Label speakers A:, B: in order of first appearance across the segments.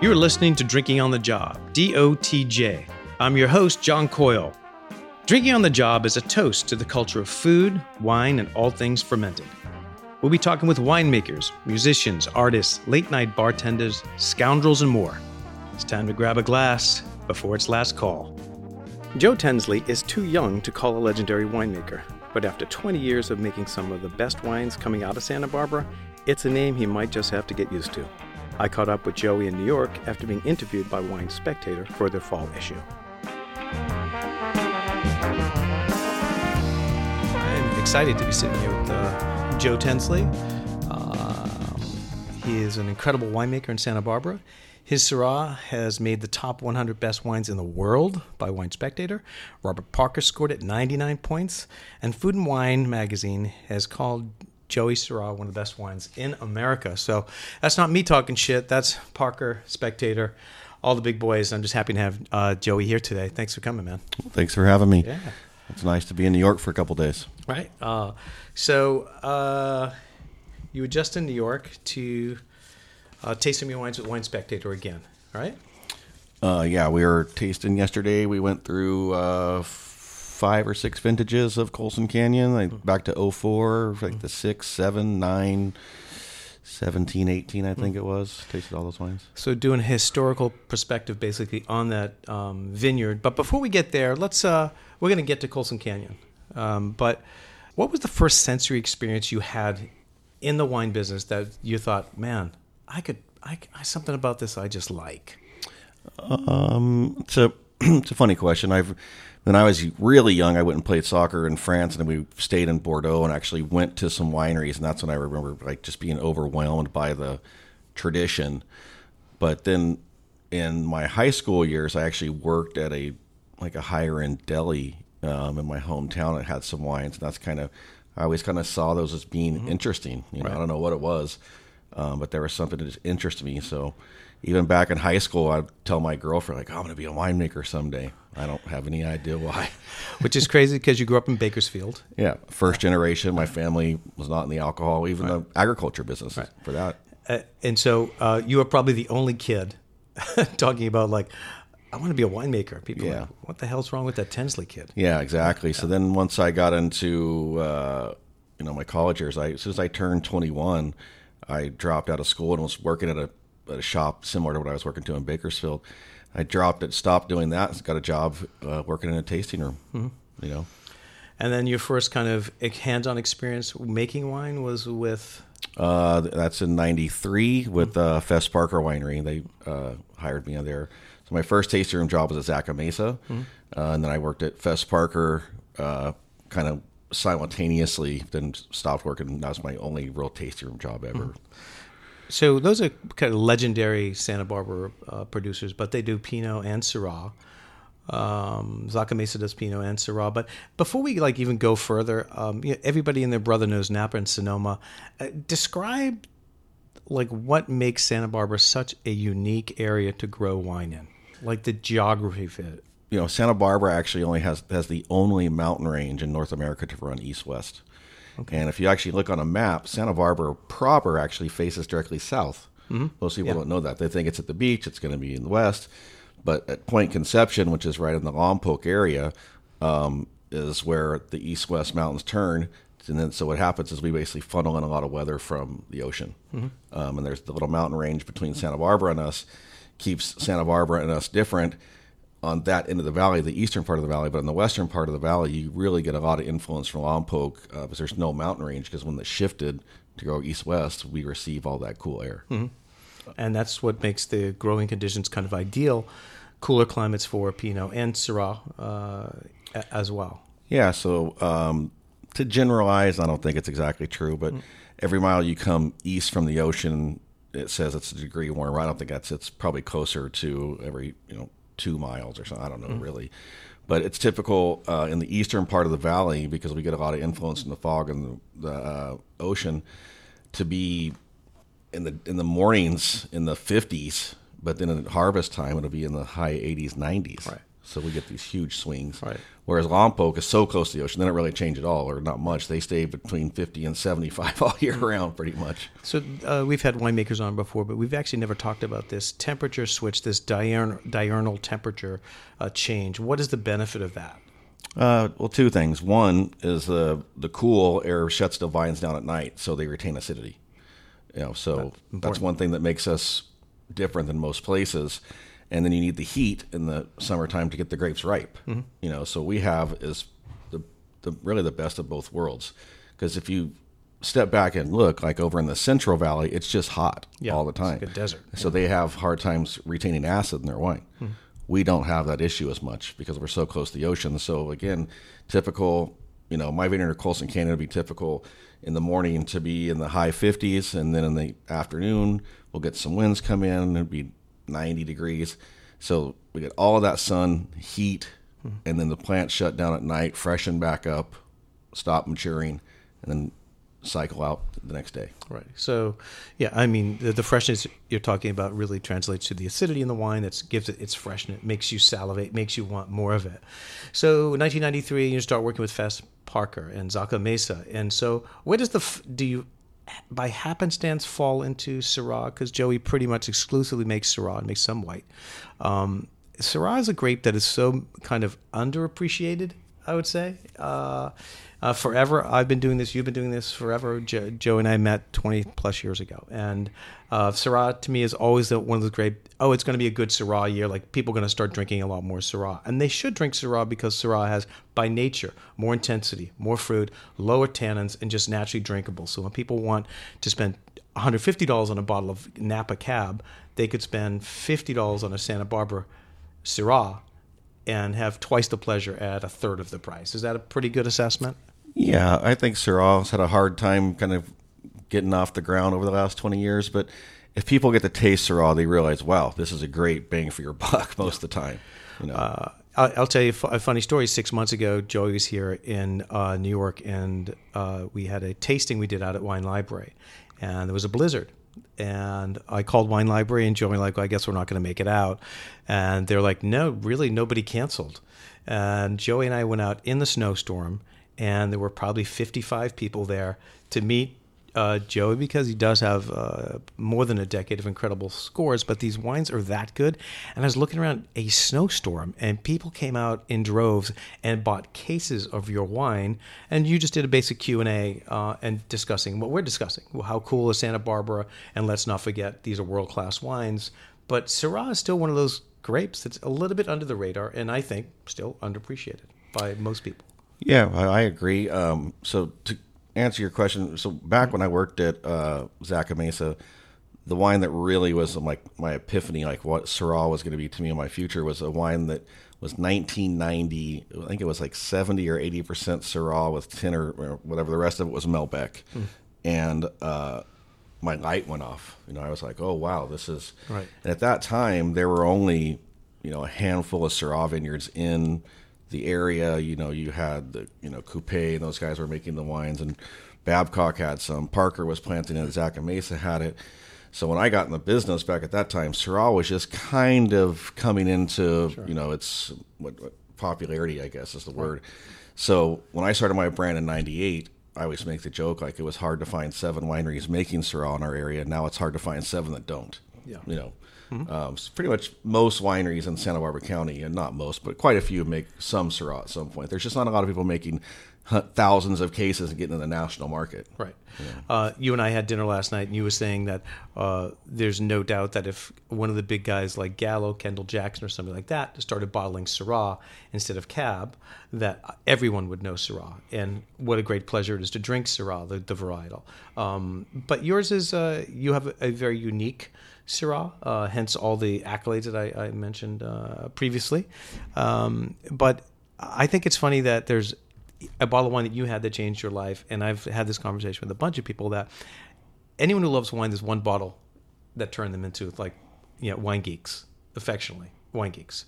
A: You're listening to Drinking on the Job, DOTJ. I'm your host, John Coyle. Drinking on the Job is a toast to the culture of food, wine, and all things fermented. We'll be talking with winemakers, musicians, artists, late night bartenders, scoundrels, and more. It's time to grab a glass before its last call. Joe Tensley is too young to call a legendary winemaker, but after 20 years of making some of the best wines coming out of Santa Barbara, it's a name he might just have to get used to. I caught up with Joey in New York after being interviewed by Wine Spectator for their fall issue. I'm excited to be sitting here with uh, Joe Tensley. Um, he is an incredible winemaker in Santa Barbara. His Syrah has made the top 100 best wines in the world by Wine Spectator. Robert Parker scored it 99 points, and Food and Wine magazine has called Joey Syrah, one of the best wines in America. So that's not me talking shit. That's Parker, Spectator, all the big boys. I'm just happy to have uh, Joey here today. Thanks for coming, man.
B: Well, thanks for having me.
A: Yeah.
B: It's nice to be in New York for a couple days.
A: Right. Uh, so uh, you were just in New York to uh, taste some of your wines with Wine Spectator again. All right.
B: Uh, yeah, we were tasting yesterday. We went through uh, five or six vintages of Colson Canyon, like back to 04, like the 6, 7, 9, 17, 18, I think it was. Tasted all those wines.
A: So doing a historical perspective basically on that um, vineyard. But before we get there, let's uh, we're going to get to Colson Canyon. Um, but what was the first sensory experience you had in the wine business that you thought, man, I could, I, I something about this I just like.
B: Um, it's a it's a funny question. I've when I was really young, I went and played soccer in France, and then we stayed in Bordeaux and actually went to some wineries, and that's when I remember like just being overwhelmed by the tradition. But then in my high school years, I actually worked at a like a higher end deli um, in my hometown that had some wines, and that's kind of I always kind of saw those as being mm-hmm. interesting. You know, right. I don't know what it was, um, but there was something that just interested me. So even back in high school, I'd tell my girlfriend like, oh, "I'm going to be a winemaker someday." I don't have any idea why.
A: Which is crazy because you grew up in Bakersfield.
B: Yeah, first generation. My family was not in the alcohol, even right. the agriculture business right. for that.
A: Uh, and so uh, you were probably the only kid talking about like, I want to be a winemaker. People, yeah. Like, what the hell's wrong with that Tensley kid?
B: Yeah, exactly. Yeah. So then once I got into uh, you know my college years, I as soon as I turned 21, I dropped out of school and was working at a, at a shop similar to what I was working to in Bakersfield I dropped it, stopped doing that, got a job uh, working in a tasting room. Mm-hmm. You know.
A: And then your first kind of hands-on experience making wine was with.
B: Uh, that's in '93 with uh, Fess Parker Winery. They uh, hired me there. So my first tasting room job was at Zaca Mesa, mm-hmm. Uh, and then I worked at Fess Parker, uh, kind of simultaneously. Then stopped working. That was my only real tasting room job ever.
A: So those are kind of legendary Santa Barbara uh, producers, but they do Pinot and Syrah. Um, Mesa does Pinot and Syrah. But before we like even go further, um, you know, everybody and their brother knows Napa and Sonoma. Uh, describe like what makes Santa Barbara such a unique area to grow wine in, like the geography of it.
B: You know, Santa Barbara actually only has has the only mountain range in North America to run east west. Okay. And if you actually look on a map, Santa Barbara proper actually faces directly south. Mm-hmm. Most people yeah. don't know that. They think it's at the beach, it's going to be in the west. But at Point Conception, which is right in the Lompoc area, um, is where the east west mountains turn. And then, so what happens is we basically funnel in a lot of weather from the ocean. Mm-hmm. Um, and there's the little mountain range between Santa Barbara and us, keeps Santa Barbara and us different on that end of the valley, the eastern part of the valley, but on the western part of the valley, you really get a lot of influence from Lompoc uh, because there's no mountain range. Because when it shifted to go east west, we receive all that cool air,
A: mm-hmm. and that's what makes the growing conditions kind of ideal. Cooler climates for Pinot and Syrah uh, as well.
B: Yeah. So um, to generalize, I don't think it's exactly true, but mm-hmm. every mile you come east from the ocean, it says it's a degree warmer. I don't think that's. It's probably closer to every you know two miles or something. I don't know mm really. But it's typical uh, in the eastern part of the valley because we get a lot of influence from the fog and the, the uh, ocean to be in the in the mornings in the 50s, but then at harvest time it'll be in the high 80s, 90s. Right. So we get these huge swings.
A: Right.
B: Whereas Lompoc is so close to the ocean, they don't really change at all, or not much. They stay between 50 and 75 all year round, pretty much.
A: So uh, we've had winemakers on before, but we've actually never talked about this temperature switch, this diurnal, diurnal temperature uh, change. What is the benefit of that?
B: Uh, well, two things. One is the the cool air shuts the vines down at night, so they retain acidity. You know, so that's one thing that makes us different than most places. And then you need the heat in the summertime to get the grapes ripe.
A: Mm-hmm.
B: You know, so we have is the, the really the best of both worlds. Because if you step back and look, like over in the Central Valley, it's just hot
A: Yeah,
B: all the time.
A: like a desert.
B: So they have hard times retaining acid in their wine. We don't have that issue as much because we're so close to the ocean. So again, typical, you know, my vineyard or Colson Canyon would be typical in the morning to be in the high 50s, and then in the afternoon we'll get some winds come in and it'd be 90 degrees. So we get all of that sun, heat, and then the plants shut down at night, freshen back up, stop maturing, and then cycle out the next day.
A: Right. So, yeah, I mean, the, the freshness you're talking about really translates to the acidity in the wine that gives it its freshness, makes you salivate, makes you want more of it. So, 1993, you start working with Fess Parker and Zaca Mesa. And so, where does the, do you, by happenstance, fall into Syrah? Because Joey pretty much exclusively makes Syrah and makes some white. Um, Syrah is a grape that is so kind of underappreciated, I would say. Uh, uh, forever, I've been doing this. You've been doing this forever. Jo- Joe and I met 20 plus years ago, and uh, Syrah to me is always the, one of those great. Oh, it's going to be a good Syrah year. Like people are going to start drinking a lot more Syrah, and they should drink Syrah because Syrah has, by nature, more intensity, more fruit, lower tannins, and just naturally drinkable. So when people want to spend $150 on a bottle of Napa Cab, they could spend $50 on a Santa Barbara Syrah and have twice the pleasure at a third of the price. Is that a pretty good assessment?
B: Yeah, I think Syrah's had a hard time kind of getting off the ground over the last 20 years, but if people get to taste Syrah, they realize, wow, this is a great bang for your buck most of the time. You know,
A: Uh, I'll, tell you a a funny story. Six months ago, Joey was here in uh, New York, and uh, we had a tasting we did out at Wine Library, and there was a blizzard. And I called Wine Library, and Joey like, well, I guess we're not going to make it out. And they're like, no, really, nobody canceled. And Joey and I went out in the snowstorm, and there were probably 55 people there to meet uh, Joey because he does have uh, more than a decade of incredible scores, but these wines are that good. And I was looking around a snowstorm, and people came out in droves and bought cases of your wine. And you just did a basic Q and A uh, and discussing what we're discussing. Well, how cool is Santa Barbara? And let's not forget these are world class wines. But Syrah is still one of those grapes that's a little bit under the radar, and I think still underappreciated by most people.
B: Yeah, I, agree. Um, so to answer your question, so back when I worked at uh, Zaca Mesa, the wine that really was like my epiphany, like what Syrah was going to be to me in my future, was a wine that was 1990. I think it was like 70 or 80 percent Syrah with 10 or, whatever. The rest of it was Malbec, and uh, my light went off. You know, I was like, oh wow, this is.
A: Right.
B: And at that time, there were only you know a handful of Syrah vineyards in the area. You know, you had the you know Qupé and those guys were making the wines, and Babcock had some. Parker was planting it. Zaca Mesa had it. So when I got in the business back at that time, Syrah was just kind of coming into you know its what, what popularity, I guess is the word. So when I started my brand in '98. I always make the joke like it was hard to find seven wineries making Syrah in our area. Now it's hard to find seven that don't.
A: Yeah.
B: You know, um, so pretty much most wineries in Santa Barbara County, and not most, but quite a few make some Syrah at some point. There's just not a lot of people making thousands of cases and getting in the national market.
A: Right. Uh, you and I had dinner last night, and you were saying that uh, there's no doubt that if one of the big guys like Gallo, Kendall Jackson, or something like that started bottling Syrah instead of Cab, that everyone would know Syrah. And what a great pleasure it is to drink Syrah, the, the varietal. Um, but yours is, uh, you have a, a very unique Syrah, uh, hence all the accolades that I, I mentioned uh, previously. Um, but I think it's funny that there's a bottle of wine that you had that changed your life, and I've had this conversation with a bunch of people that anyone who loves wine, there's one bottle that turned them into like, you know, wine geeks, affectionately, wine geeks.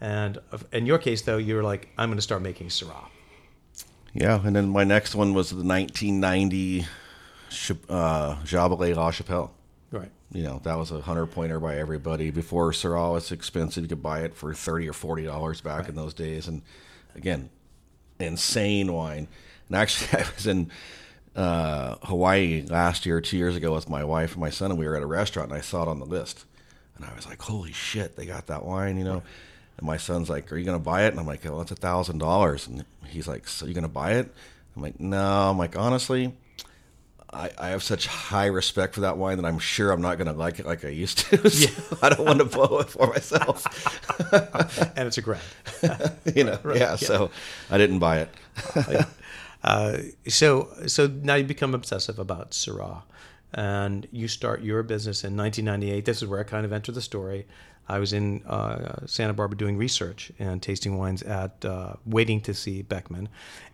A: And in your case, though, you're like, I'm going to start making Syrah.
B: Yeah, and then my next one was the 1990 Ch- uh, La Chapelle.
A: Right.
B: You know, that was a hundred pointer by everybody. Before Syrah was expensive, you could buy it for thirty or forty dollars back right. in those days. And again, insane wine. And actually, I was in uh, Hawaii last year, two years ago, with my wife and my son, and we were at a restaurant, and I saw it on the list, and I was like, "Holy shit, they got that wine!" You know. Right. And my son's like, "Are you going to buy it?" And I'm like, "Well, it's a thousand dollars." And he's like, "So you going to buy it?" I'm like, "No." I'm like, honestly. I, I have such high respect for that wine that I'm sure I'm not going to like it like I used to. So yeah. I don't want to blow it for myself.
A: and it's a grand.
B: you know, right. yeah, yeah, So I didn't buy it.
A: uh, so so now you become obsessive about Syrah, and you start your business in 1998. This is where I kind of enter the story. I was in uh, Santa Barbara doing research and tasting wines at uh, waiting to see Beckmen,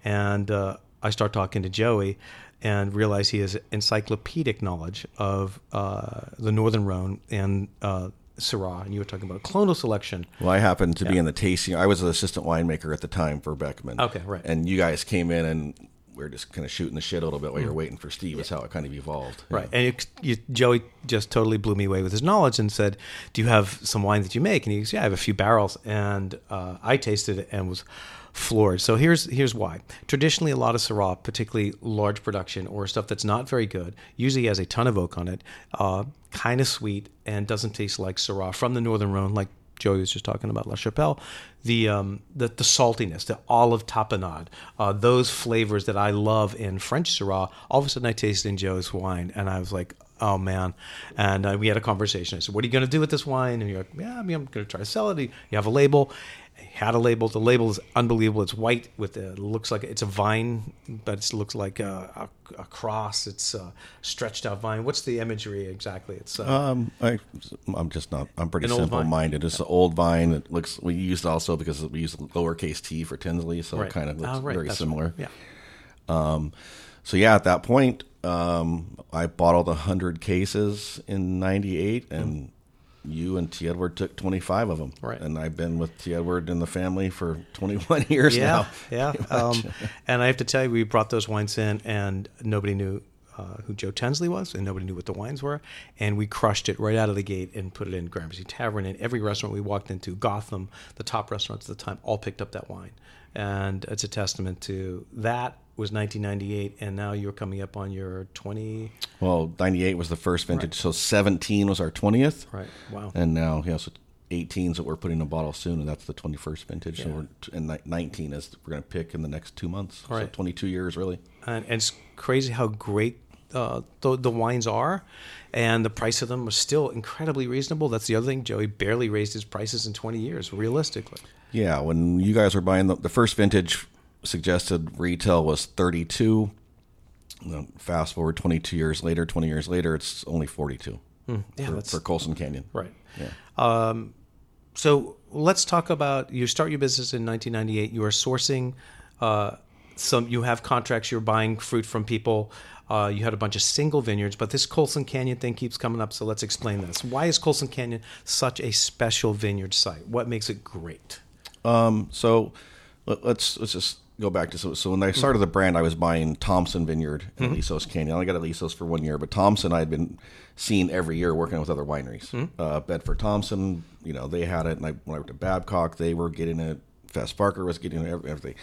A: and uh, I start talking to Joey and realize he has encyclopedic knowledge of uh, the Northern Rhone and uh, Syrah, and you were talking about clonal selection.
B: Well, I happened to yeah. be in the tasting. I was an assistant winemaker at the time for Beckmen.
A: Okay, right.
B: And you guys came in and we are just kind of shooting the shit a little bit while mm. you're waiting for Steve. Is how it kind of evolved.
A: Right. And it, you, Joey just totally blew me away with his knowledge and said, "Do you have some wine that you make?" And he goes, "Yeah, I have a few barrels." And uh, I tasted it and was floored. So here's here's why. Traditionally, a lot of Syrah, particularly large production or stuff that's not very good, usually has a ton of oak on it, uh, kind of sweet, and doesn't taste like Syrah from the Northern Rhone, like Joey was just talking about La Chapelle. The um, the, the saltiness, the olive tapenade, uh, those flavors that I love in French Syrah. All of a sudden, I tasted in Joe's wine, and I was like, oh man. And uh, we had a conversation. I said, what are you going to do with this wine? And you're like, yeah, I mean, I'm going to try to sell it. You have a label had a label. The label is unbelievable. It's white with it looks like it's a vine, but it looks like a, a, a cross. It's a stretched out vine. What's the imagery exactly? It's
B: uh, um, I, am just not. I'm pretty simple minded. It's an old vine. It looks. We used also because we use lowercase t for Tensley, so right. it kind of looks oh, right. very That's similar.
A: Right.
B: Yeah. Um, so yeah, at that point, um, I bottled hundred cases in '98 and. Mm you and T. Edward took 25 of them.
A: Right.
B: And I've been with T. Edward and the family for 21 years
A: yeah,
B: now.
A: Yeah. Um, and I have to tell you, we brought those wines in, and nobody knew uh, who Joe Tensley was, and nobody knew what the wines were. And we crushed it right out of the gate and put it in Gramercy Tavern. And every restaurant we walked into, Gotham, the top restaurants at the time, all picked up that wine. And it's a testament to that was 1998, and now you're coming up on your 20.
B: Well, 98 was the first vintage, right. so 17 was our 20th.
A: Right. Wow.
B: And now, yeah, so 18s that we're putting in a bottle soon, and that's the 21st vintage. Yeah. So we're and 19 is we're going to pick in the next two months. Right. So 22 years really.
A: And, and it's crazy how great uh, the, the wines are, and the price of them was still incredibly reasonable. That's the other thing. Joey barely raised his prices in 20 years, realistically.
B: Yeah, when you guys were buying the, the first vintage suggested retail was 32. Fast forward 22 years later, 20 years later, it's only 42
A: mm, yeah,
B: for, for, Colson Canyon.
A: Right.
B: Yeah.
A: Um, so let's talk about you start your business in 1998. You are sourcing uh, some. You have contracts. You're buying fruit from people. Uh, you had a bunch of single vineyards, but this Colson Canyon thing keeps coming up. So let's explain this. Why is Colson Canyon such a special vineyard site? What makes it great?
B: Um, so let, us let's just go back to so, so when I started the brand, I was buying Thompson Vineyard in mm-hmm. Alisos Canyon. I only got Alisos for one year, but Thompson I had been seeing every year working with other wineries. Mm-hmm. Uh, Bedford Thompson, you know, they had it, and I, when I went to Babcock, they were getting it. Fess Parker was getting it, everything,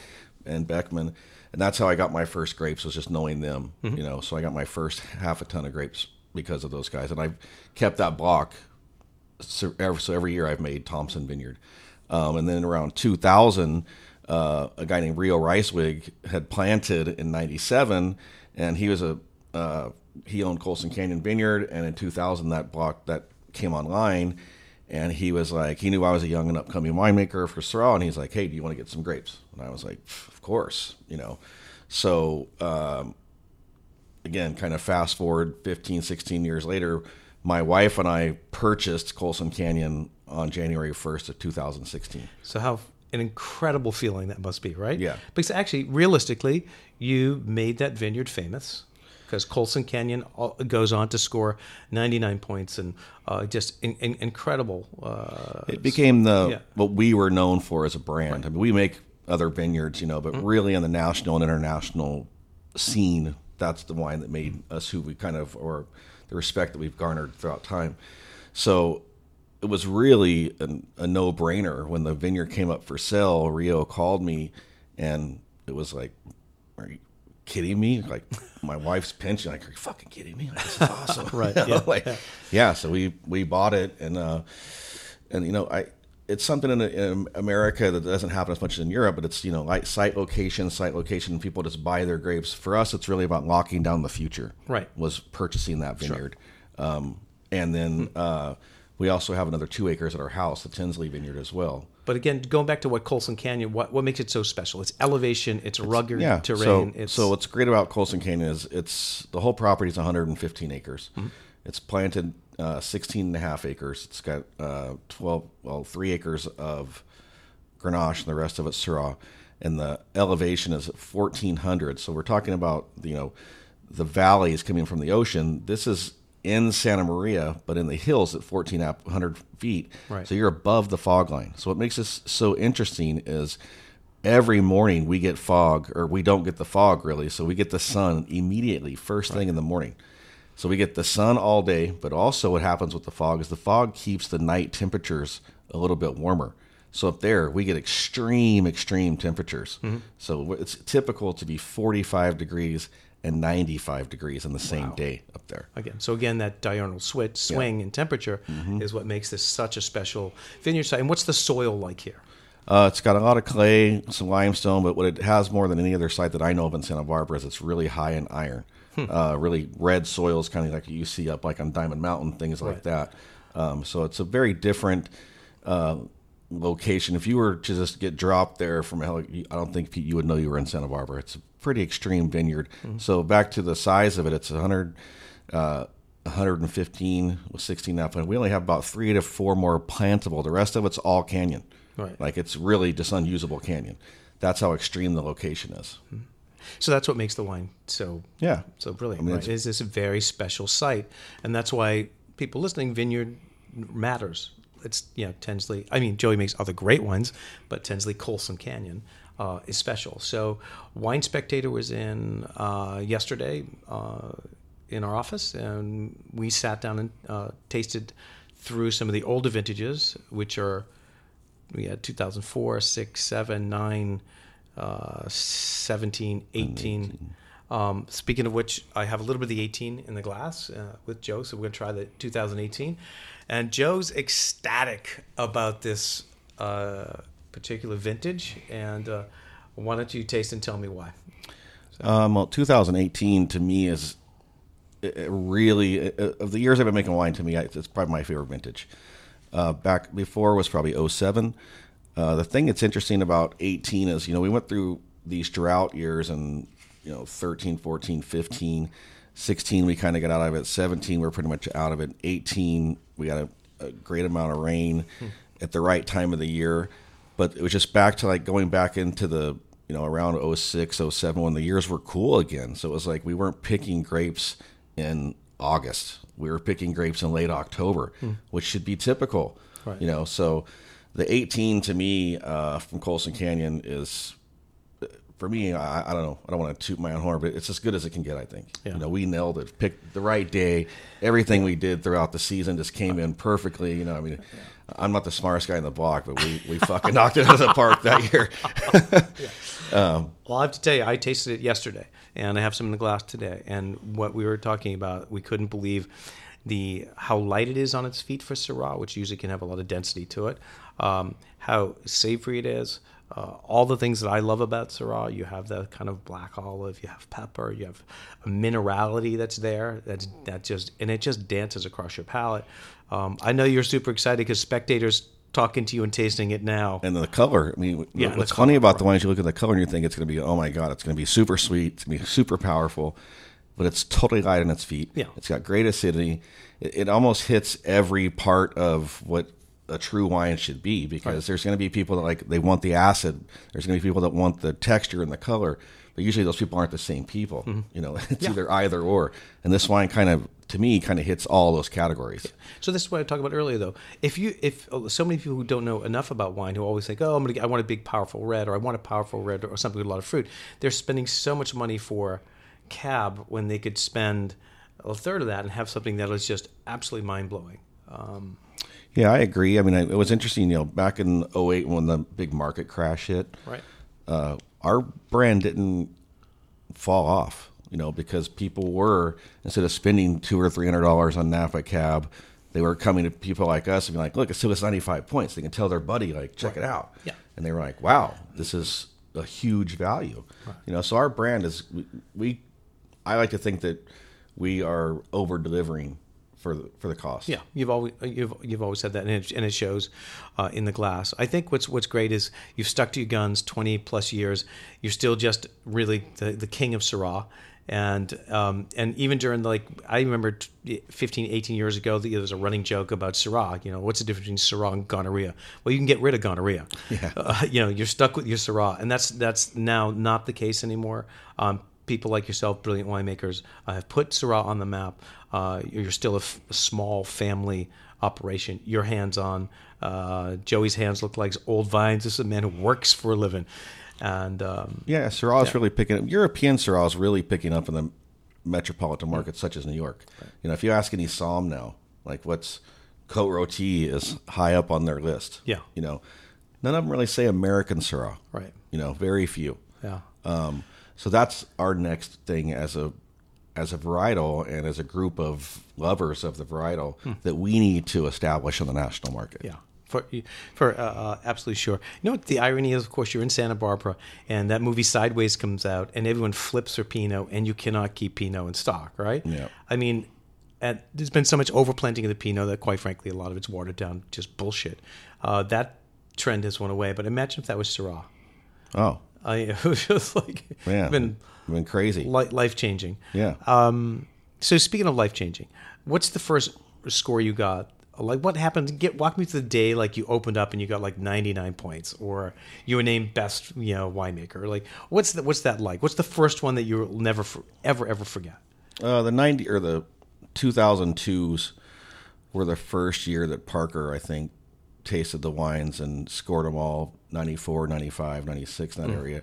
B: and Beckmen, and that's how I got my first grapes was just knowing them. Mm-hmm. You know, so I got my first half a ton of grapes because of those guys, and I've kept that block. So every, so every year I've made Thompson Vineyard, um, and then around 2000 uh, a guy named Rio Reiswig had planted in '97, and he was a uh, he owned Colson Canyon Vineyard, and in 2000 that block that came online, and he was like he knew I was a young and upcoming winemaker for Syrah, and he's like, hey, do you want to get some grapes? And I was like, of course, you know. So um, again, kind of fast forward 15, 16 years later, my wife and I purchased Colson Canyon on January 1st of 2016.
A: So how an incredible feeling that must be, right?
B: Yeah.
A: Because actually, realistically, you made that vineyard famous because Colson Canyon goes on to score 99 points and uh, just in, in, incredible. Uh,
B: it became the yeah. what we were known for as a brand. Right. I mean, we make other vineyards, you know, but mm-hmm. really on the national and international scene, that's the wine that made us who we kind of or the respect that we've garnered throughout time. So it was really a, a no brainer when the vineyard came up for sale. Rio called me, and it was like, "Are you kidding me? Like my wife's pension? Like, are you fucking kidding me? Like, this is awesome,
A: right?
B: You know,
A: Yeah.
B: like,
A: yeah.
B: So we we bought it, and uh, and you know I. It's something in, in America that doesn't happen as much as in Europe, but it's you know like site location, site location. People just buy their grapes. For us, it's really about locking down the future.
A: Right.
B: Was purchasing that vineyard, um, and then uh, we also have another two acres at our house, the Tensley Vineyard as well.
A: But again, going back to what Colson Canyon, what what makes it so special? It's elevation, it's rugged
B: yeah.
A: terrain.
B: So,
A: it's
B: so what's great about Colson Canyon is it's the whole property is 115 acres.
A: Mm-hmm.
B: It's planted uh, 16 and a half acres. It's got uh, 12, well, three acres of Grenache and the rest of it's Syrah. And the elevation is 1400. So we're talking about, you know, the valleys coming from the ocean. This is in Santa Maria, but in the hills at 1400 feet.
A: Right.
B: So you're above the fog line. So what makes this so interesting is every morning we get fog, or we don't get the fog really. So we get the sun immediately, first thing in the morning. So we get the sun all day, but also what happens with the fog is the fog keeps the night temperatures a little bit warmer. So up there, we get extreme, extreme temperatures. Mm-hmm. So it's typical to be 45 degrees and 95 degrees on the same day up there.
A: again. So again, that diurnal switch swing in temperature
B: Mm-hmm.
A: is what makes this such a special vineyard site. And what's the soil like here?
B: Uh, it's got a lot of clay, some limestone, but what it has more than any other site that I know of in Santa Barbara is it's really high in iron. Uh, really red soils, kind of like you see up like on Diamond Mountain, things like
A: Right.
B: that. Um, so it's a very different uh, location. If you were to just get dropped there from a heli- I don't think you would know you were in Santa Barbara. It's a pretty extreme vineyard. So back to the size of it, it's 100. Uh, 115 with 16 now. We only have about three to four more plantable. The rest of it's all canyon.
A: Right.
B: Like it's really just unusable canyon. That's how extreme the location is.
A: So that's what makes the wine so
B: Yeah.
A: so brilliant.
B: I mean,
A: right? Is this a very special site, and that's why people listening, vineyard matters. It's you know Tensley. I mean, Joey makes other great ones, but Tensley Colson Canyon uh, is special. So, Wine Spectator was in uh, yesterday uh, in our office, and we sat down and uh, tasted through some of the older vintages, which are we had 2004, 6, 7, 9, uh, 17, 18. Um, speaking of which, I have a little bit of the 18 in the glass uh, with Joe, so we're going to try the 2018. And Joe's ecstatic about this uh, particular vintage. And uh, why don't you taste and tell me why?
B: Um, well, 2018 to me is it- it really uh, of the years I've been making wine. To me, it's probably my favorite vintage. Uh, back before was probably 07. Uh, the thing that's interesting about 18 is you know we went through these drought years and you know 13, 14, 15, 16 we kind of got out of it. 17 we're pretty much out of it. 18 we got a, a great amount of rain at the right time of the year, but it was just back to like going back into the you know around 06, 07 when the years were cool again. So it was like we weren't picking grapes in August. We were picking grapes in late October, which should be typical.
A: Right.
B: You know, so the 18 to me uh, from Colson Canyon is for me. I, I don't know. I don't want to toot my own horn, but it's as good as it can get. I think.
A: Yeah.
B: You know, we nailed it. Picked the right day. Everything we did throughout the season just came in perfectly. You know, I mean, I'm not the smartest guy in the block, but we we fucking knocked it out of the park that year.
A: Well, I have to tell you, I tasted it yesterday, and I have some in the glass today. And what we were talking about, we couldn't believe the how light it is on its feet for Syrah, which usually can have a lot of density to it. Um, how savory it is. Uh, all the things that I love about Syrah, you have the kind of black olive, you have pepper, you have a minerality that's there. That's that just and it just dances across your palate. Um, I know you're super excited because spectators talking to you and tasting it now.
B: And the color, I mean,
A: yeah,
B: what's funny about the wines, you look at the color and you think it's going to be, oh my God, it's going to be super sweet, it's going to be super powerful, but it's totally light on its feet.
A: Yeah.
B: It's got great acidity. It, it almost hits every part of what a true wine should be because there's going to be people that like, they want the acid. There's going to be people that want the texture and the color, but usually those people aren't the same people.
A: Mm-hmm.
B: You know, it's either either or. And this wine kind of, to me, kind of hits all those categories.
A: So this is what I talked about earlier, though. If you, if uh, so many people who don't know enough about wine, who always think, "Oh, I'm gonna, get, I want a big, powerful red, or I want a powerful red, or something with a lot of fruit," they're spending so much money for cab when they could spend a third of that and have something that is just absolutely mind blowing. Um,
B: yeah, I agree. I mean, it was interesting. You know, back in 08 when the big market crash hit,
A: right?
B: Uh, our brand didn't fall off. You know, because people were instead of spending two or three hundred dollars on Napa cab, they were coming to people like us and be like, "Look, it's still it's ninety five points." They can tell their buddy, like, "Check right. it out."
A: Yeah,
B: and they were like, "Wow, this is a huge value." Right. You know, so our brand is we, we I like to think that we are over delivering for the for the cost.
A: Yeah, you've always you've you've always said that, and it, and it shows uh, in the glass. I think what's what's great is you've stuck to your guns twenty plus years. You're still just really the, the king of Syrah. And um, and even during the, like I remember 15, 18 years ago, there was a running joke about Syrah. You know, what's the difference between Syrah and gonorrhea? Well, you can get rid of gonorrhea.
B: Yeah.
A: Uh, you know, you're stuck with your Syrah, and that's that's now not the case anymore. Um, people like yourself, brilliant winemakers, uh, have put Syrah on the map. Uh, you're still a, f- a small family operation. Your hands on. Uh, Joey's hands look like old vines. This is a man who works for a living. And um,
B: yeah, Syrah is yeah. really picking up. European Syrah is really picking up in the metropolitan markets, such as New York. Right. You know, if you ask any Somm now, like what's Cote Rôtie is high up on their list.
A: Yeah.
B: You know, none of them really say American Syrah.
A: Right.
B: You know, very few.
A: Yeah.
B: Um, so that's our next thing as a as a varietal and as a group of lovers of the varietal hmm. that we need to establish on the national market.
A: Yeah. For, for uh, uh, absolutely sure. You know what the irony is? Of course, you're in Santa Barbara, and that movie Sideways comes out, and everyone flips for Pinot, and you cannot keep Pinot in stock, right?
B: Yeah.
A: I mean, and there's been so much overplanting of the Pinot that, quite frankly, a lot of it's watered down, just bullshit. Uh, that trend has went away. But imagine if that was Syrah.
B: Oh,
A: I it was just like
B: yeah,
A: been
B: been crazy,
A: life changing.
B: Yeah.
A: Um. So speaking of life changing, what's the first score you got? Like what happened? Get walk me through the day. Like you opened up and you got like ninety nine points, or you were named best you know winemaker. Like what's that? What's that like? What's the first one that you'll never ever ever forget?
B: Uh, the ninety or the two thousand twos were the first year that Parker I think tasted the wines and scored them all 94, 95, 96 in that mm. area.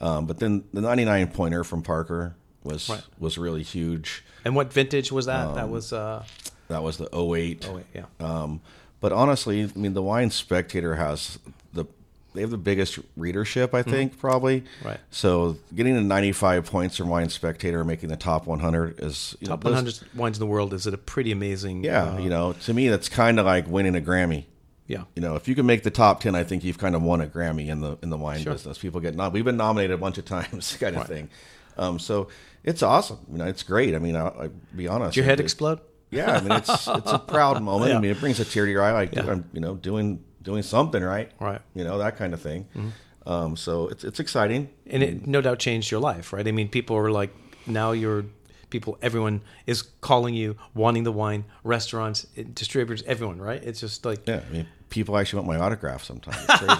B: Um, but then the 99 pointer from Parker was right. was really huge.
A: And what vintage was that? Um, that was uh...
B: that was the 08.
A: 08 yeah.
B: Um, but honestly, I mean, the Wine Spectator has the they have the biggest readership, I mm-hmm. think, mm probably.
A: Right.
B: So getting the 95 points from Wine Spectator, making the top 100 is
A: top know, 100 wines in the world is it a pretty amazing.
B: Yeah, uh, you know, to me that's kind of like winning a Grammy.
A: Yeah.
B: You know, if you can make the top ten, I think you've kind of won a Grammy in the in the wine sure. business. People get nom- we've been nominated a bunch of times, kind of right. thing. Um, so it's awesome. You know, it's great. I mean, I, will be honest.
A: Did your head it, explode?
B: Yeah, I mean, it's it's a proud moment. Yeah. I mean, it brings a tear to your eye. Like yeah. I'm, you know, doing doing something right.
A: Right.
B: You know that kind of thing. Mm-hmm. Um, so it's it's exciting,
A: and it no doubt changed your life, right? I mean, people are like, now you're people, everyone is calling you, wanting the wine, restaurants, distributors, everyone, right? It's just like
B: yeah. I mean, people actually want my autograph sometimes.
A: really?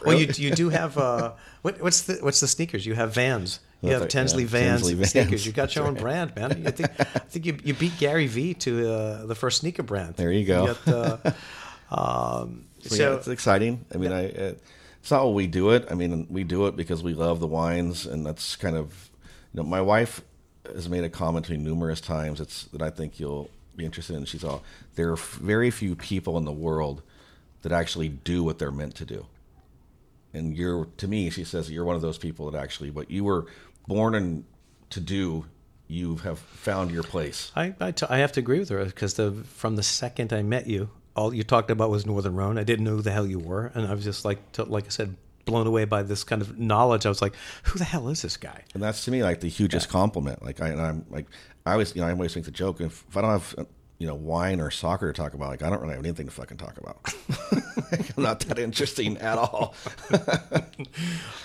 A: Well, you you do have uh, what, what's the what's the sneakers? You have Vans. You have Tensley, yeah, Vans, Tensley Vans sneakers. You got your own right. brand, man. I think I think you, you beat Gary Vee to uh, the first sneaker brand.
B: There you go.
A: You got, uh, um,
B: so, so yeah, it's exciting. I mean, yeah. I. It, it's not what we do it. I mean, we do it because we love the wines, and that's kind of, you know, my wife has made a comment to me numerous times. It's that I think you'll be interested in. She's all there are very few people in the world that actually do what they're meant to do. And you're to me, she says you're one of those people that actually what you were born and to do. You have found your place.
A: I I, t- I have to agree with her because the from the second I met you, all you talked about was Northern Rhone. I didn't know who the hell you were, and I was just like, like I said, blown away by this kind of knowledge. I was like, who the hell is this guy?
B: And that's to me like the hugest yeah. compliment. Like I, am like, I always, you know, I always make the joke if, if I don't have, you know, wine or soccer to talk about, like I don't really have anything to fucking talk about. I'm not that interesting at all.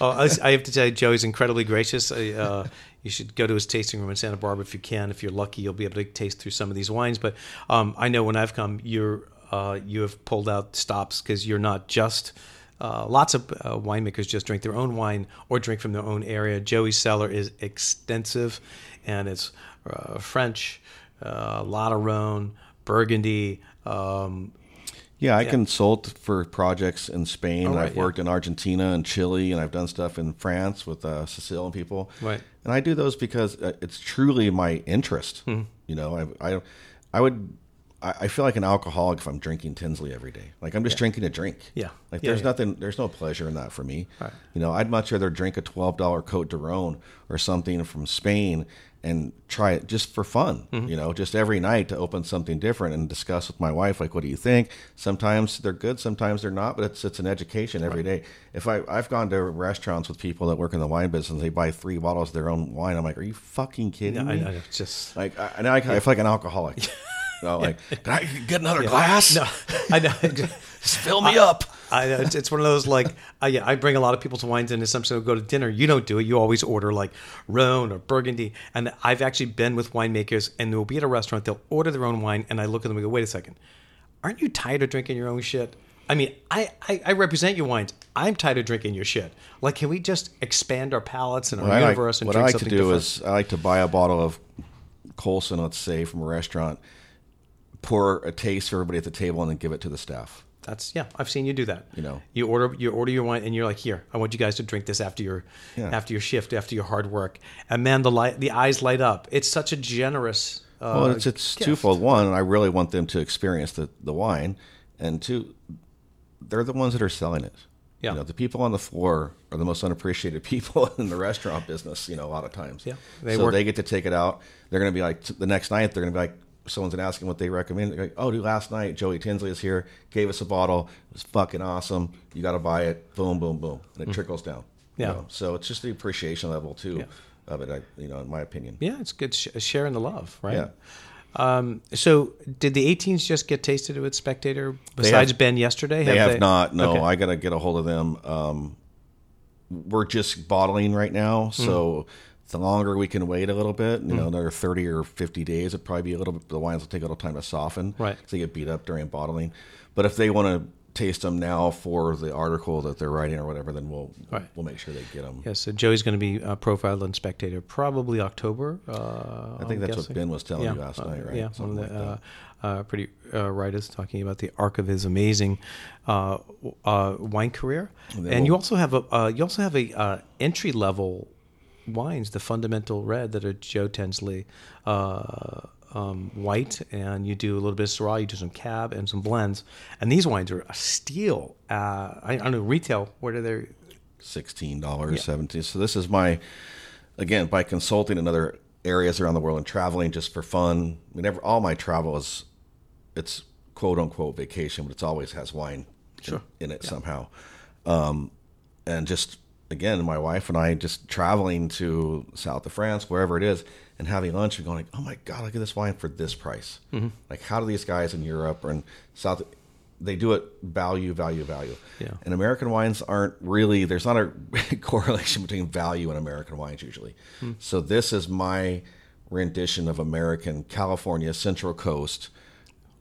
A: oh, I, I, have to tell you, Joey's incredibly gracious. Uh, you should go to his tasting room in Santa Barbara if you can. If you're lucky, you'll be able to taste through some of these wines. But um, I know when I've come, you're uh, you have pulled out stops because you're not just uh, lots of uh, winemakers just drink their own wine or drink from their own area. Joey's cellar is extensive, and it's uh, French, uh, a lot of Rhone, Burgundy. Um,
B: Yeah, I consult for projects in Spain.
A: Oh, right,
B: I've
A: yeah.
B: worked in Argentina and Chile, and I've done stuff in France with uh, Sicilian people.
A: Right.
B: And I do those because uh, it's truly my interest.
A: Hmm.
B: You know, I, I, I would, I I feel like an alcoholic if I'm drinking Tensley every day. Like I'm just drinking a drink.
A: Yeah.
B: Like
A: Yeah,
B: there's
A: yeah.
B: nothing, there's no pleasure in that for me.
A: Right.
B: You know, I'd much rather drink a twelve dollar Cote de Rhone or something from Spain and try it just for fun.
A: Mm-hmm.
B: You know, just every night to open something different and discuss with my wife like, what do you think? Sometimes they're good, sometimes they're not, but it's it's an education every day. If I I've gone to restaurants with people that work in the wine business, they buy three bottles of their own wine. I'm like, are you fucking kidding
A: I,
B: me?
A: I, it's just
B: Like, I, and I, I feel like an alcoholic. Know, like, can I get another glass?
A: no, I know.
B: Just fill me up.
A: I know it's, it's one of those like I, yeah, I bring a lot of people to wines and Sometimes we go to dinner. You don't do it. You always order like Rhone or Burgundy. And I've actually been with winemakers, and they'll be at a restaurant. They'll order their own wine, and I look at them and go, "Wait a second, aren't you tired of drinking your own shit?" I mean, I, I, I represent your wines. I'm tired of drinking your shit. Like, can we just expand our palates and our
B: What I like,
A: universe and
B: what I like to do
A: different?
B: is I like to buy a bottle of Colson, let's say, from a restaurant, pour a taste for everybody at the table, and then give it to the staff.
A: That's yeah. I've seen you do that.
B: You know.
A: you order you order your wine, and you're like, here, I want you guys to drink this after your
B: Yeah.
A: after your shift, after your hard work. And man, the light, the eyes light up. It's such a generous. Uh,
B: Well, it's it's
A: gift.
B: twofold. One, I really want them to experience the, the wine, and two, they're the ones that are selling it.
A: Yeah.
B: You know, the people on the floor are the most unappreciated people in the restaurant business. You know, a lot of times.
A: Yeah. They
B: so
A: work-
B: they get to take it out. They're going to be like the next night. They're going to be like someone's gonna ask them what they recommend. Like, oh, dude, last night Joey Tensley is here, gave us a bottle. It was fucking awesome. You got to buy it. Boom, boom, boom, and it trickles down. you
A: Mm. Yeah.
B: know? So it's just the appreciation level too
A: Yeah.
B: of it. I, you know, in my opinion.
A: Yeah, it's good sh- sharing the love, right?
B: Yeah.
A: Um, so, did the 18s just get tasted with Spectator besides
B: have-
A: Ben yesterday?
B: They have not. No,
A: Okay.
B: I got to get a hold of them. Um, we're just bottling right now, so the longer we can wait a little bit, you know, another thirty or fifty days, it'd probably be a little bit. The wines will take a little time to soften,
A: Right.
B: 'cause they get beat up during bottling. But if they want to taste them now for the article that they're writing or whatever, then we'll
A: Right.
B: we'll make sure they get them.
A: Yeah, so Joey's going to be uh, profiled on Spectator probably October. Uh,
B: I think that's what Ben was telling
A: yeah,
B: you last
A: uh,
B: night, right?
A: Yeah,
B: Something
A: one of the
B: like
A: uh, uh, pretty uh, writers talking about the arc of his amazing uh, uh, wine career,
B: then
A: and you also have a uh, you also have a uh, entry level wines, the fundamental red that are Joe Tensley uh, um, white, and you do a little bit of Syrah, you do some Cab and some blends, and these wines are a steal. Uh, I, I don't know retail. What are they?
B: sixteen dollars, seventeen. So this is my again by consulting in other areas around the world and traveling just for fun. Whenever all my travel is, it's quote unquote vacation, but it's always has wine in-
A: Sure.
B: in, it somehow. Um, and just again, my wife and I just traveling to south of France, wherever it is, and having lunch and going like, oh my god, look at this wine for this price.
A: Mm-hmm.
B: Like, how do these guys in Europe or in South? They do it value, value, value.
A: Yeah.
B: And American wines aren't really. There's not a correlation between value and American wines usually.
A: Hmm.
B: So this is my rendition of American California Central Coast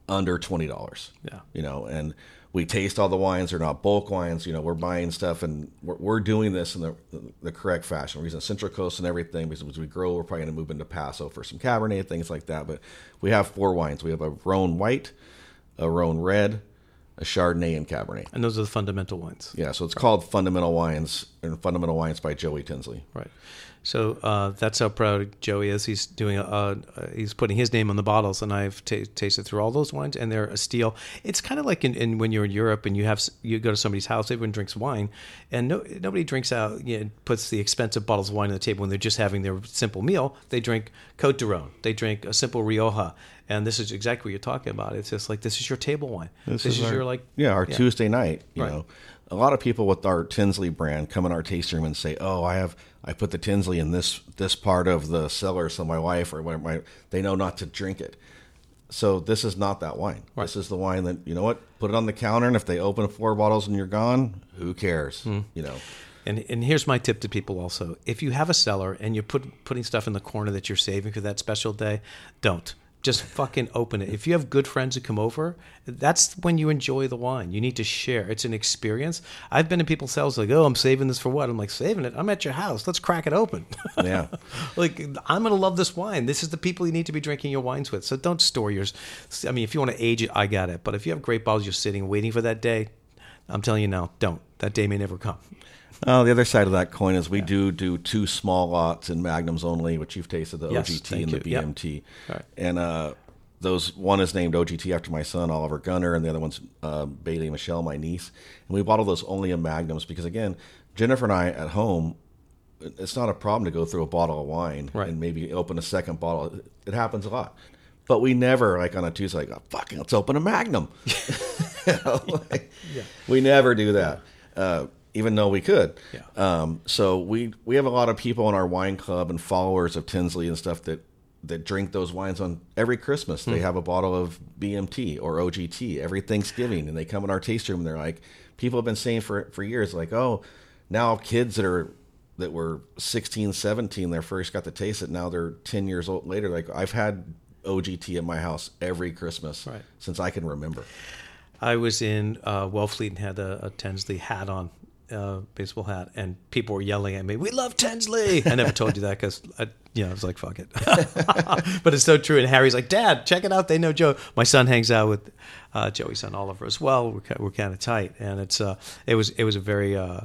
B: under twenty dollars.
A: Yeah.
B: You know, and we taste all the wines. They're not bulk wines. You know, we're buying stuff and we're, we're doing this in the, the correct fashion. We're using Central Coast and everything because as we grow, we're probably going to move into Paso for some Cabernet, things like that. But we have four wines. We have a Rhone White, a Rhone Red, a Chardonnay, and Cabernet.
A: And those are the fundamental wines.
B: Yeah, so it's called Fundamental Wines and Fundamental Wines by Joey Tensley.
A: Right. So uh, that's how proud Joey is. He's doing a, uh, he's putting his name on the bottles, and I've ta tasted through all those wines, and they're a steal. It's kind of like in, in when you're in Europe and you have you go to somebody's house, everyone drinks wine, and no, nobody drinks out, you know, puts the expensive bottles of wine on the table when they're just having their simple meal. They drink Cote de Rhone, they drink a simple Rioja, and this is exactly what you're talking about. It's just like this is your table wine. This, is,
B: our-
A: your like
B: yeah our Tuesday night. You
A: Right.
B: know, a lot of people with our Tensley brand come in our tasting room and say, "Oh, I have I put the Tensley in this this part of the cellar, so my wife or whatever, my, they know not to drink it." So this is not that wine. This is the wine that you know what put it on the counter, and if they open four bottles and you're gone, who cares?
A: Hmm.
B: You know.
A: And and here's my tip to people also: if you have a cellar and you're put, putting stuff in the corner that you're saving for that special day, don't Just fucking open it. If you have good friends who come over, that's when you enjoy the wine. You need to share. It's an experience. I've been in people's houses like, oh, I'm saving this for what? I'm like, saving it? I'm at your house. Let's crack it open.
B: Yeah.
A: like, I'm going to love this wine. This is the people you need to be drinking your wines with. So don't store yours. I mean, if you want to age it, I got it. But if you have great bottles, you're sitting waiting for that day, I'm telling you now, don't. That day may never come.
B: Oh, the other side of that coin is we do do two small lots in magnums only, which you've tasted the
A: Yes,
B: OGT and the
A: you. Yep.
B: BMT,
A: Right.
B: and uh, those one is named OGT after my son Oliver Gunner, and the other one's uh, Bailey Michelle, my niece, and we bottle those only in magnums because again, Jennifer and I at home. It's not a problem to go through a bottle of wine
A: Right.
B: and maybe open a second bottle. It happens a lot, but we never like on a Tuesday like, oh, fucking, let's open a Magnum. You know, like, We never do that, uh, even though we could.
A: Yeah.
B: Um, so we we have a lot of people in our wine club and followers of Tensley and stuff that that drink those wines on every Christmas.
A: Hmm.
B: They have a bottle of BMT or OGT every Thanksgiving, and they come in our taste room. and They're like, people have been saying for for years, like, oh, now kids that are that were 16, 17, they first got to taste it. Now they're 10 years old later. Like I've had OGT in my house every Christmas
A: Right.
B: since I can remember.
A: I was in uh, Wellfleet and had a, a Tensley hat on, uh, baseball hat, and people were yelling at me, "We love Tensley!" I never told you that because, you know, I was like, "Fuck it," but it's so true. And Harry's like, "Dad, check it out. They know Joe." My son hangs out with uh, Joey's son Oliver as well. We're, we're kind of tight, and it's uh, it was it was a very uh,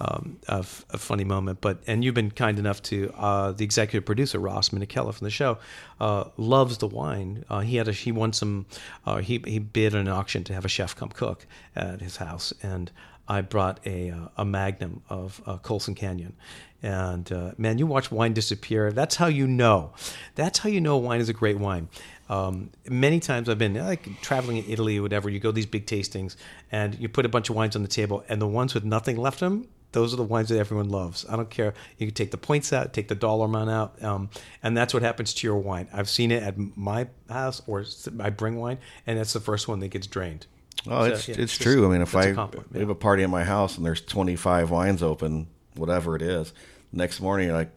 A: um, a, f- a funny moment. But and you've been kind enough to uh, the executive producer Ross Minikella from the show uh, loves the wine. Uh, he had a he won some uh, he he bid an auction to have a chef come cook at his house, and I brought a uh, a magnum of uh, Colson Canyon. And uh, man, you watch wine disappear. That's how you know. That's how you know wine is a great wine. Um, many times I've been like traveling in Italy or whatever. You go to these big tastings, and you put a bunch of wines on the table, and the ones with nothing left in them, those are the wines that everyone loves. I don't care. You can take the points out, take the dollar amount out, um, and that's what happens to your wine. I've seen it at my house, or I bring wine, and that's the first one that gets drained.
B: Oh,
A: So,
B: it's
A: yeah,
B: it's true. I mean, if I
A: compliment,
B: we have a party in my house and there's 25 wines open, whatever it is, next morning you're like,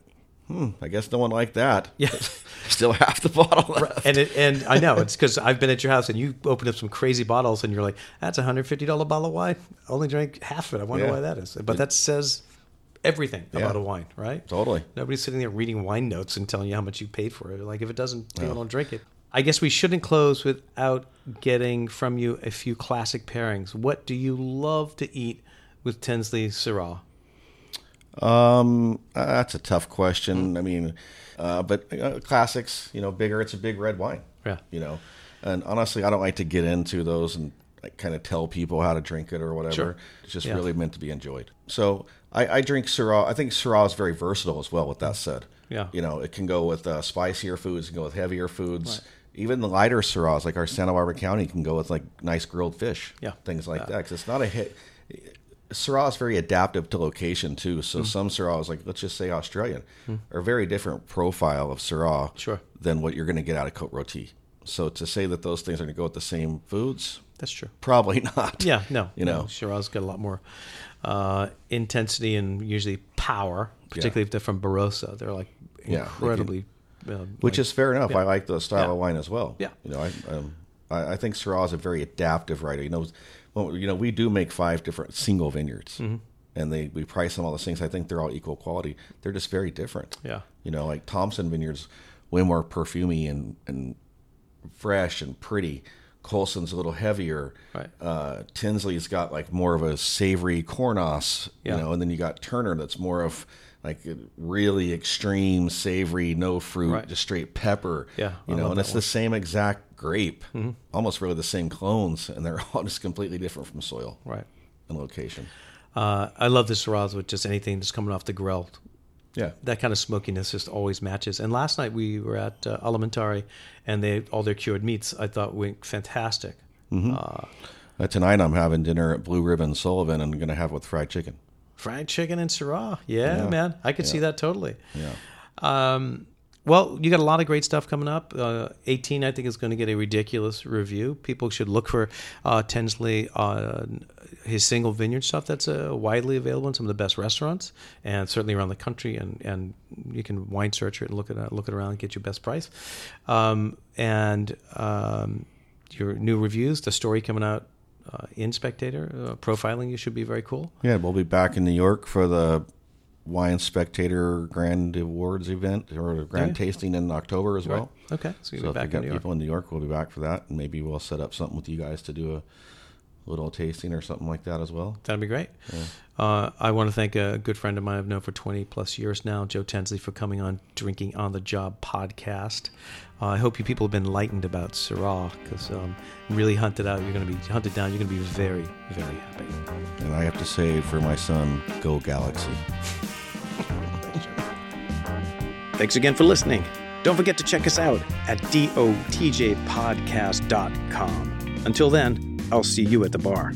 B: hmm, I guess no one liked that.
A: Yeah.
B: Still half the bottle left.
A: and it, and I know it's because I've been at your house and you opened up some crazy bottles and you're like, that's a hundred fifty dollar bottle of wine. I only drank half of it. I wonder
B: Yeah.
A: why that is. But that says everything about a wine, right?
B: Totally.
A: Nobody's sitting there reading wine notes and telling you how much you paid for it. Like if it doesn't, people don't drink it. I guess we shouldn't close without getting from you a few classic pairings. What do you love to eat with Tensley Syrah?
B: Um, uh, that's a tough question. I mean, uh, but uh, classics, you know, bigger. It's a big red wine.
A: Yeah.
B: You know, and honestly, I don't like to get into those and like, kind of tell people how to drink it or whatever.
A: Sure.
B: It's just
A: Yeah.
B: really meant to be enjoyed. So I, I drink Syrah. I think Syrah is very versatile as well. With that said,
A: Yeah.
B: you know, it can go with uh, spicier foods, it can go with heavier foods. Even the lighter Syrahs, like our Santa Barbara County, can go with like nice grilled fish.
A: Yeah.
B: Things like that. Because it's not a hit. Syrah is very adaptive to location too. So some Syrahs, like let's just say Australian, are a very different profile of Syrah
A: Sure.
B: than what you're going to get out of Côte-Rôtie. So to say that those things are going to go with the same foods,
A: That's true.
B: probably not.
A: Yeah, no,
B: You know.
A: no, Shiraz got a lot more uh, intensity and usually power, particularly if they're from Barossa. They're like
B: Yeah,
A: uh,
B: Which
A: like-
B: is fair enough.
A: yeah.
B: I like the style
A: Yeah.
B: of wine as well.
A: Yeah.
B: You know, I um, I, I think Syrah is a very adaptive writer. You know, well, you know, we do make five different single vineyards,
A: Mm-hmm.
B: and they we price them all the things. I think they're all equal quality. They're just very different.
A: Yeah.
B: You know, like Thompson Vineyards, way more perfumey and and fresh and pretty. Colson's a little heavier.
A: Right.
B: Uh, Tensley's got like more of a savory cornos,
A: Yeah.
B: you know, and then you got Turner that's more of like really extreme savory, no fruit,
A: Right.
B: just straight pepper.
A: Yeah,
B: you
A: I
B: know, and it's
A: one. Mm-hmm.
B: the same exact grape, almost really the same clones, and they're all just completely different from soil
A: right.
B: and location.
A: Uh, I love the Shiraz with just anything that's coming off the grill.
B: Yeah,
A: That kind of smokiness just always matches. And last night we were at uh, Alimentari, and they all their cured meats I thought went fantastic.
B: Mm-hmm.
A: Uh,
B: uh, tonight I'm having dinner at Blue Ribbon Sullivan, and I'm going to have it with fried chicken.
A: Fried chicken and Syrah, yeah, man, I could see that totally.
B: Yeah.
A: Um, Well, you got a lot of great stuff coming up. Uh, 18, I think, is going to get a ridiculous review. People should look for uh, Tensley, uh, his single vineyard stuff that's uh, widely available in some of the best restaurants, and certainly around the country. And, and you can wine search it and look it look it around and get your best price. Um, and um, your new reviews, the story coming out uh, in Spectator, uh, profiling you should be very cool.
B: Yeah, we'll be back in New York for the Wine Spectator Grand Awards event or the Grand
A: Okay.
B: Tasting in October as well.
A: Okay, so you'll
B: So
A: be
B: if we
A: back
B: got
A: in New York.
B: people in New York, we'll be back for that, and maybe we'll set up something with you guys to do a little tasting or something like that as well.
A: That'd be great. Uh, I want to thank a good friend of mine I've known for 20 plus years now, Joe Tensley, for coming on Drinking on the Job podcast. Uh, I hope you people have been enlightened about Syrah because um, really hunted out. You're going to be hunted down. You're going to be very, very happy.
B: And I have to say, for my son, go Galaxy.
A: Thanks again for listening. Don't forget to check us out at dotjpodcast.com. Until then, I'll see you at the bar.